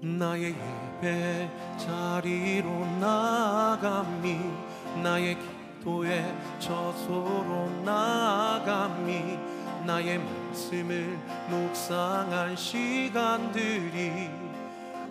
나의 예배 자리로 나감이 나의 기도의 저소로 나감이 나의 말씀을 묵상한 시간들이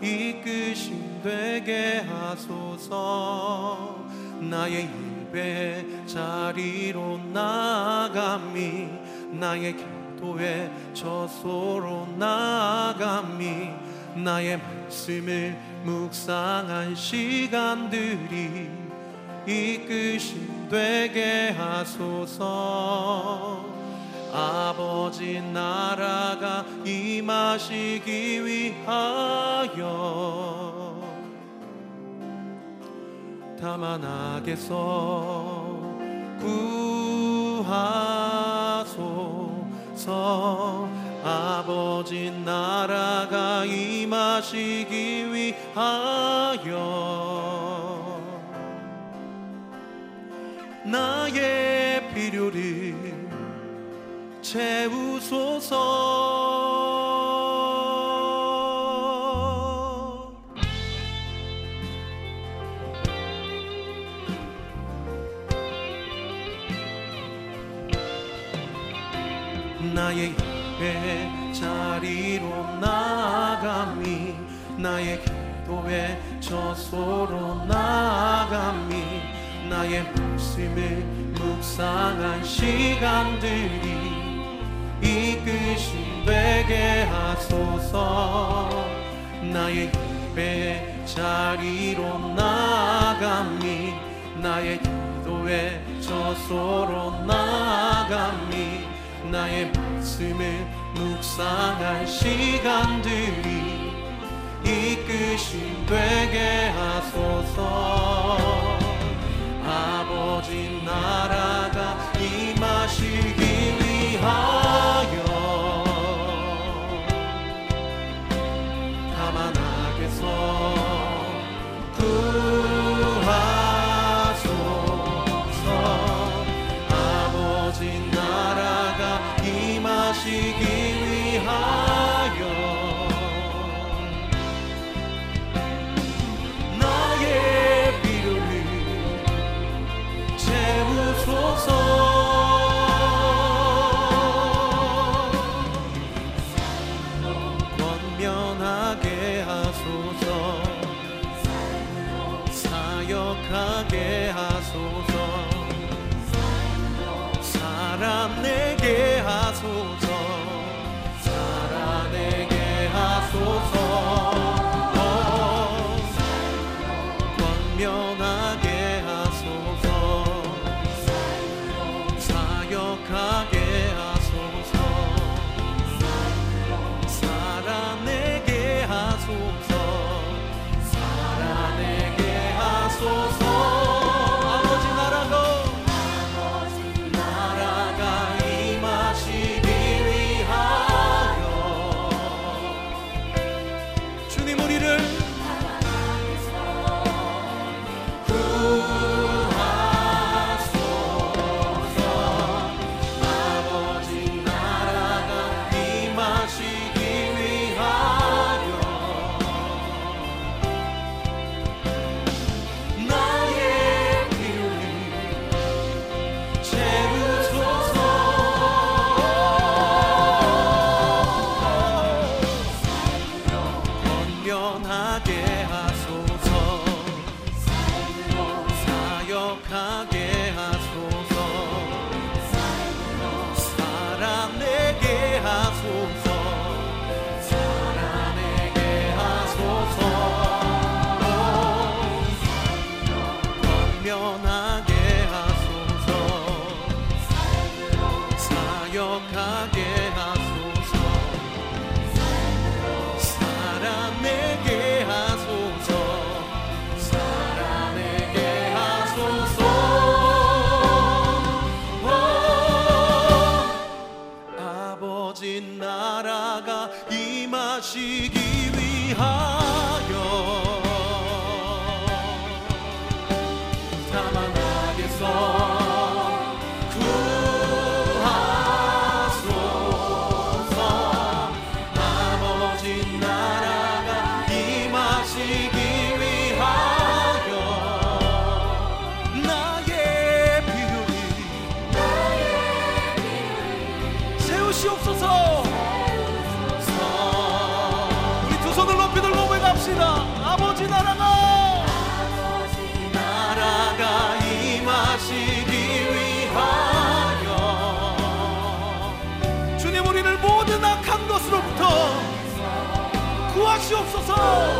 이끄심 되게 하소서. 나의 예배 자리로 나감이 나의 기도의 저소로 나감이 나의 말씀을 묵상한 시간들이 이끄심 되게 하소서. 아버지 나라가 임하시기 위하여 다만 악에서 구하소서 아버지 나라가 임하시기 위하여 나의 필요를 채우소서 기도의 저소로 나감이 나의 말씀을 묵상한 시간들이 이끄심 되게 하소서. 나의 예배 자리로 나감이 나의 기도의 저소로 나감이 나의 말씀을 묵상할 시간들이 이끄심 되게 하소서. 아버지 나라 건면하게 구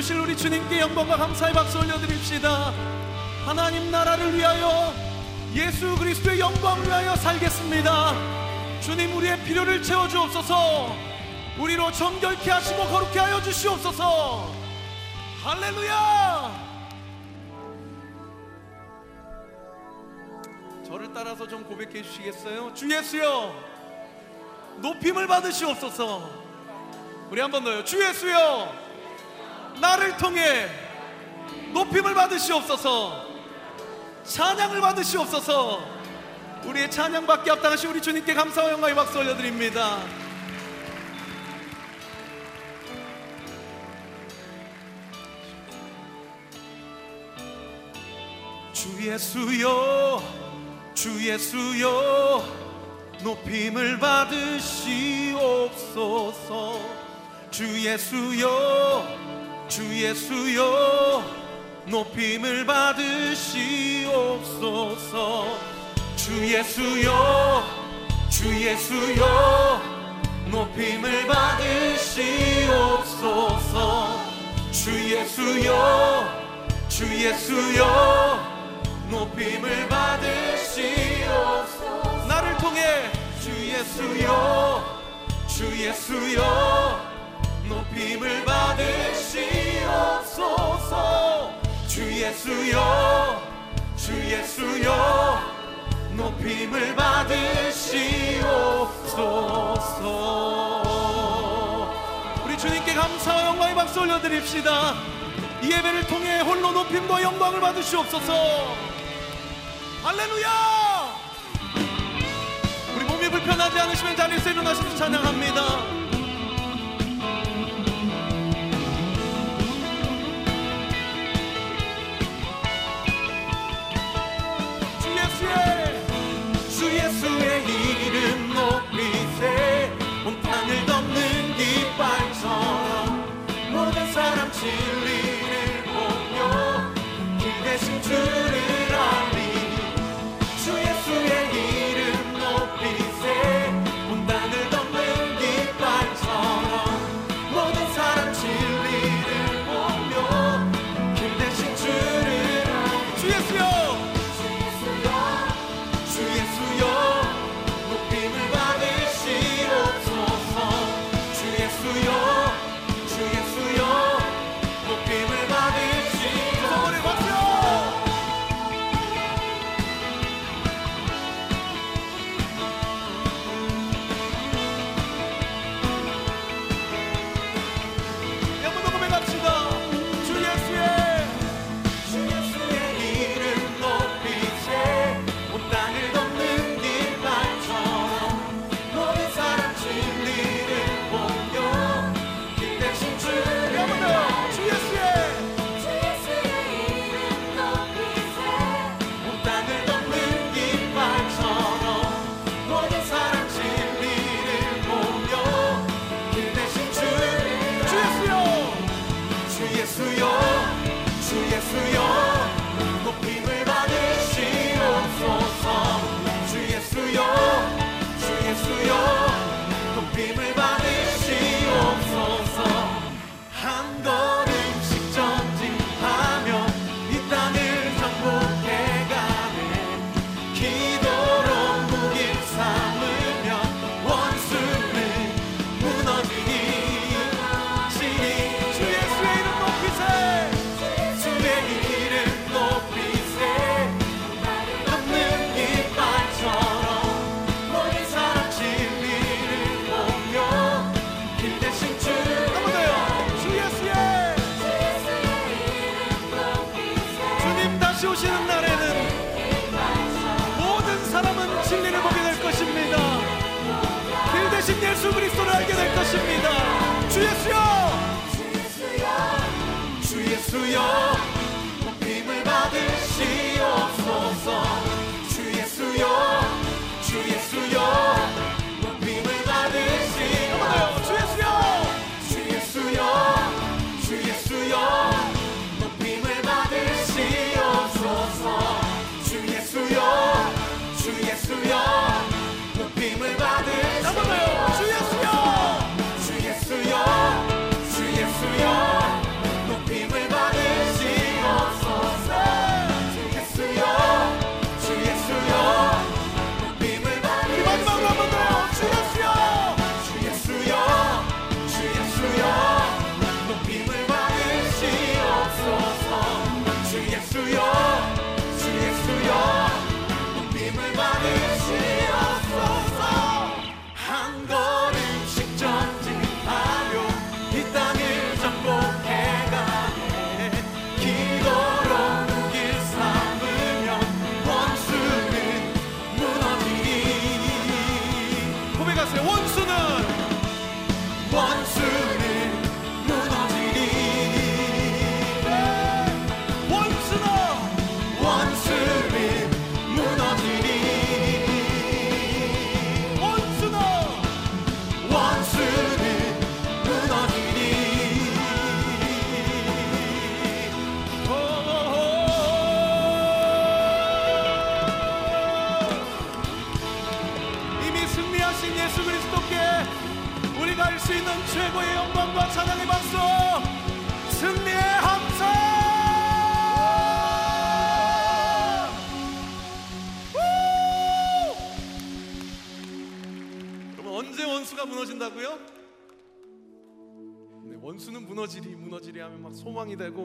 채우실 우리 주님께 영광과 감사의 박수 올려드립시다. 하나님 나라를 위하여 예수 그리스도의 영광을 위하여 살겠습니다. 주님 우리의 필요를 채워주옵소서. 우리로 정결케 하시고 거룩케 하여 주시옵소서. 할렐루야! 저를 따라서 좀 고백해 주시겠어요? 주 예수여 높임을 받으시옵소서. 우리 한 번 더요. 주 예수여 나를 통해 높임을 받으시옵소서. 찬양을 받으시옵소서. 우리의 찬양받기 합당하신 우리 주님께 감사와 영광의 박수 올려드립니다. 주 예수여 주 예수여 높임을 받으시옵소서. 주 예수여 주 예수여 높임을 받으시옵소서. 주 예수여 주 예수여 높임을 받으시옵소서. 주 예수여 주 예수여 높임을 받으시옵소서. 나를 통해 주 예수여 주 예수여 높임을 받으시옵소서. 주 예수여 주 예수여 높임을 받으시옵소서. 우리 주님께 감사와 영광의 박수 올려드립시다. 이 예배를 통해 홀로 높임과 영광을 받으시옵소서. 할렐루야! 우리 몸이 불편하지 않으시면 자리에서 일어나셔서 찬양합니다 모 다시 오시는 날에는 모든 사람은 진리를 보게 될 것입니다. 그 대신 예수 그리스도를 알게 될 것입니다. 주 예수여! 주 예수여!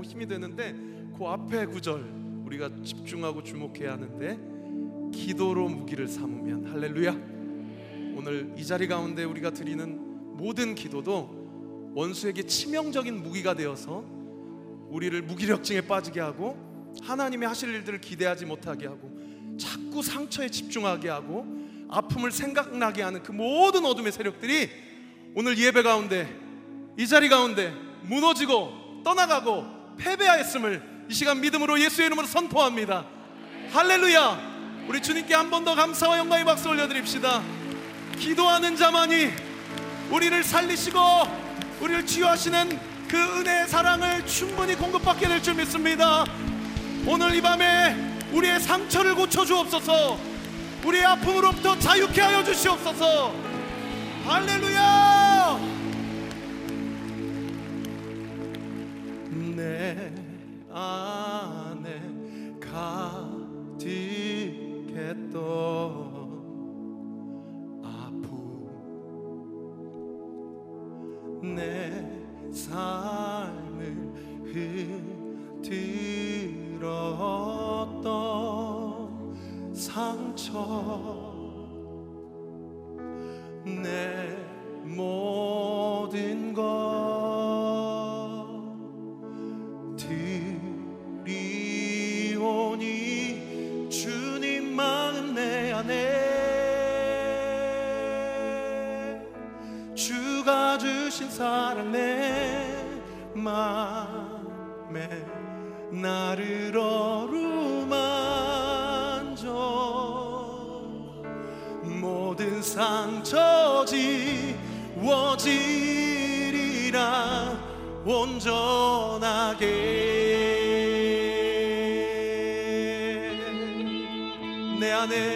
힘이 되는데 그 앞에 구절 우리가 집중하고 주목해야 하는데 기도로 무기를 삼으면 할렐루야. 오늘 이 자리 가운데 우리가 드리는 모든 기도도 원수에게 치명적인 무기가 되어서 우리를 무기력증에 빠지게 하고 하나님의 하실 일들을 기대하지 못하게 하고 자꾸 상처에 집중하게 하고 아픔을 생각나게 하는 그 모든 어둠의 세력들이 오늘 예배 가운데 이 자리 가운데 무너지고 떠나가고 패배하였음을 이 시간 믿음으로 예수의 이름으로 선포합니다. 할렐루야! 우리 주님께 한 번 더 감사와 영광의 박수 올려드립시다. 기도하는 자만이 우리를 살리시고 우리를 치유하시는 그 은혜의 사랑을 충분히 공급받게 될 줄 믿습니다. 오늘 이 밤에 우리의 상처를 고쳐 주옵소서. 우리의 아픔으로부터 자유케 하여 주시옵소서. 할렐루야! 맘에 나를 어루만져. 모든 상처 지워지리라 온전하게. 내 안에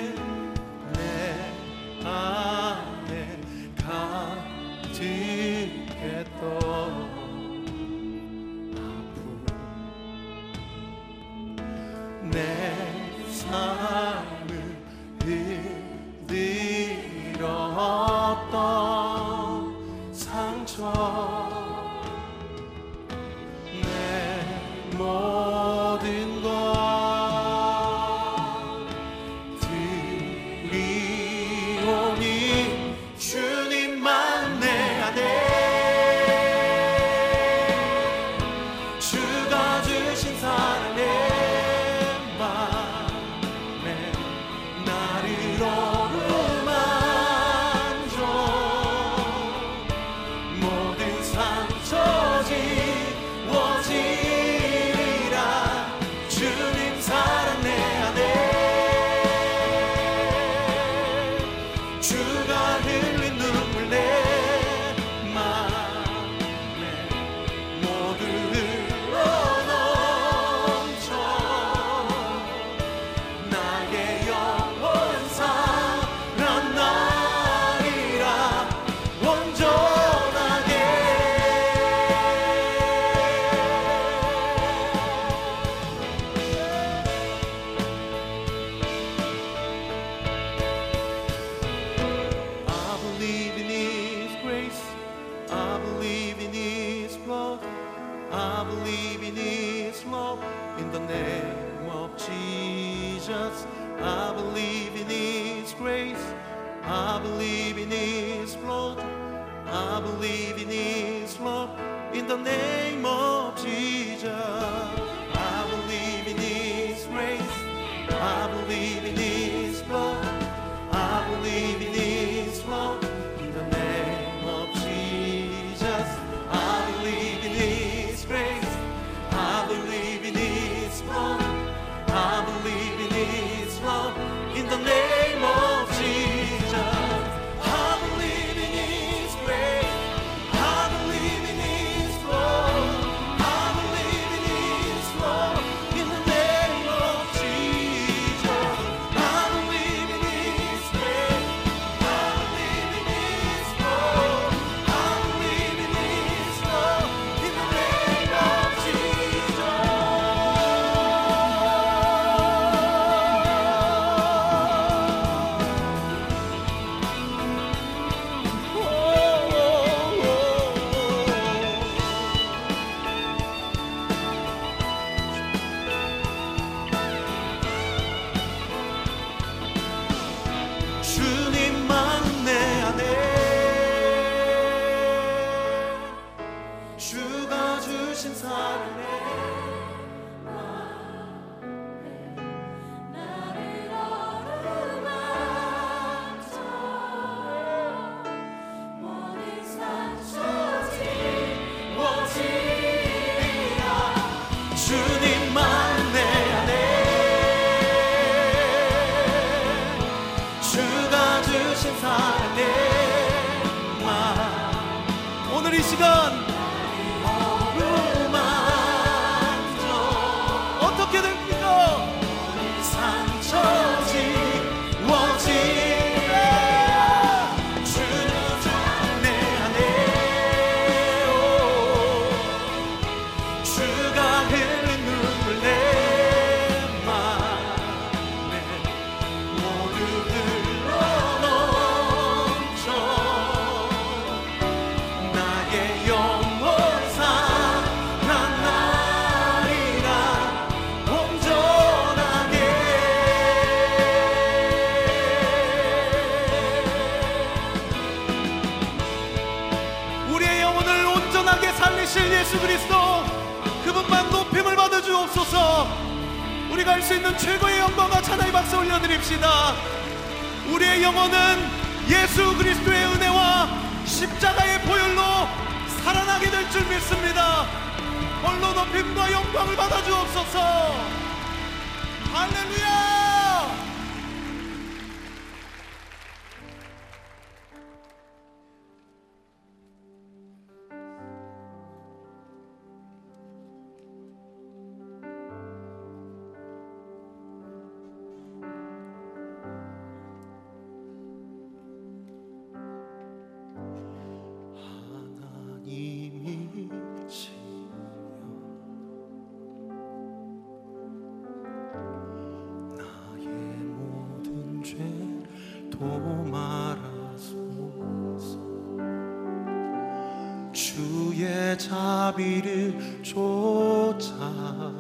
나의 Bye. 주옵소서. 우리가 할 수 있는 최고의 영광과 찬양의 박수 올려드립시다. 우리의 영혼은 예수 그리스도의 은혜와 십자가의 보혈로 살아나게 될 줄 믿습니다. 홀로 높임과 영광을 받아 주옵소서. 할렐루야! 도말하소서. 주의 자비를 쫓아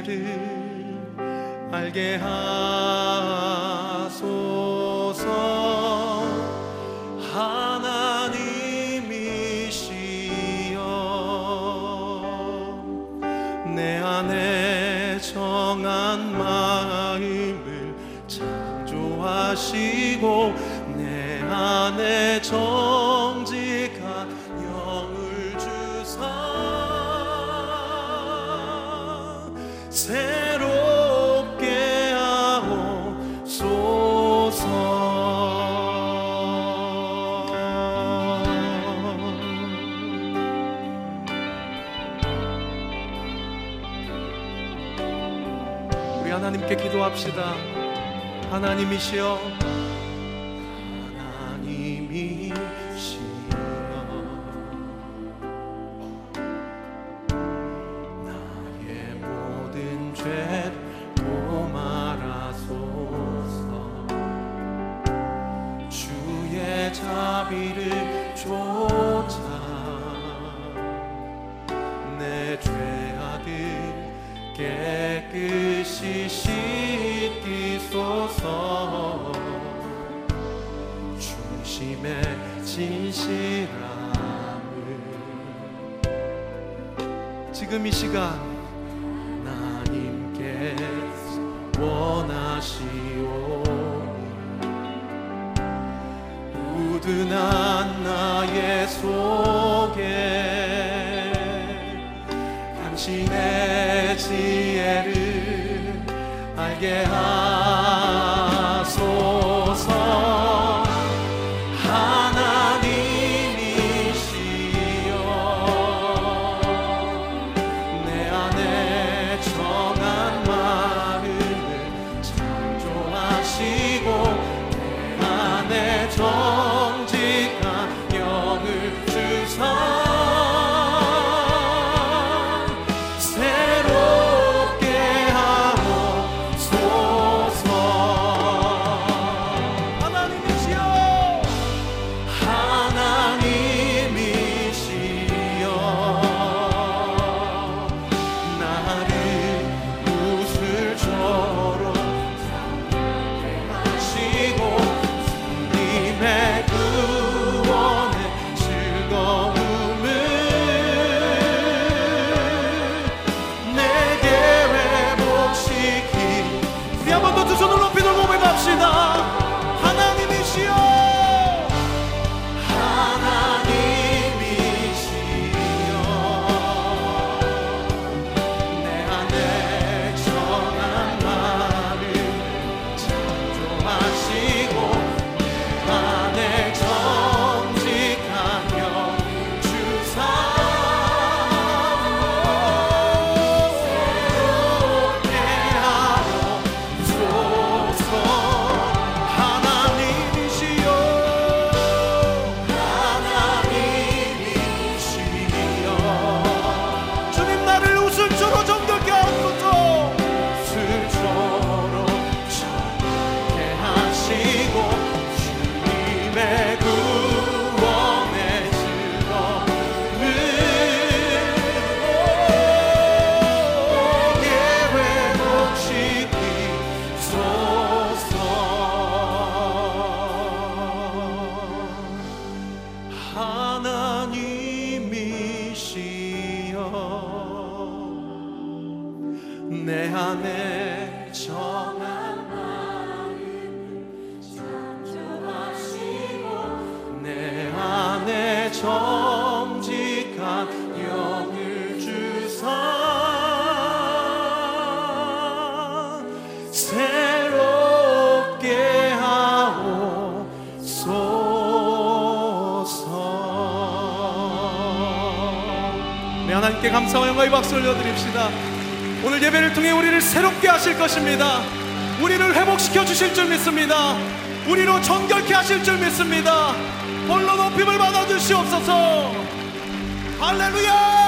나를 알게 하 우리 하나님께 기도합시다. 하나님이시여 우둔한 나의 속에 당신의 지혜를 알게 하소서 내 안에 정한 창조하시고 내 안에 정직한 영을 주사 새롭게 하옵소서. 감사와 영광의 박수 올려드립시다 오늘 예배를 통해 우리를 새롭게 하실 것입니다. 우리를 회복시켜 주실 줄 믿습니다. 우리로 정결케 하실 줄 믿습니다. 홀로 높임을 받아 주시옵소서. 할렐루야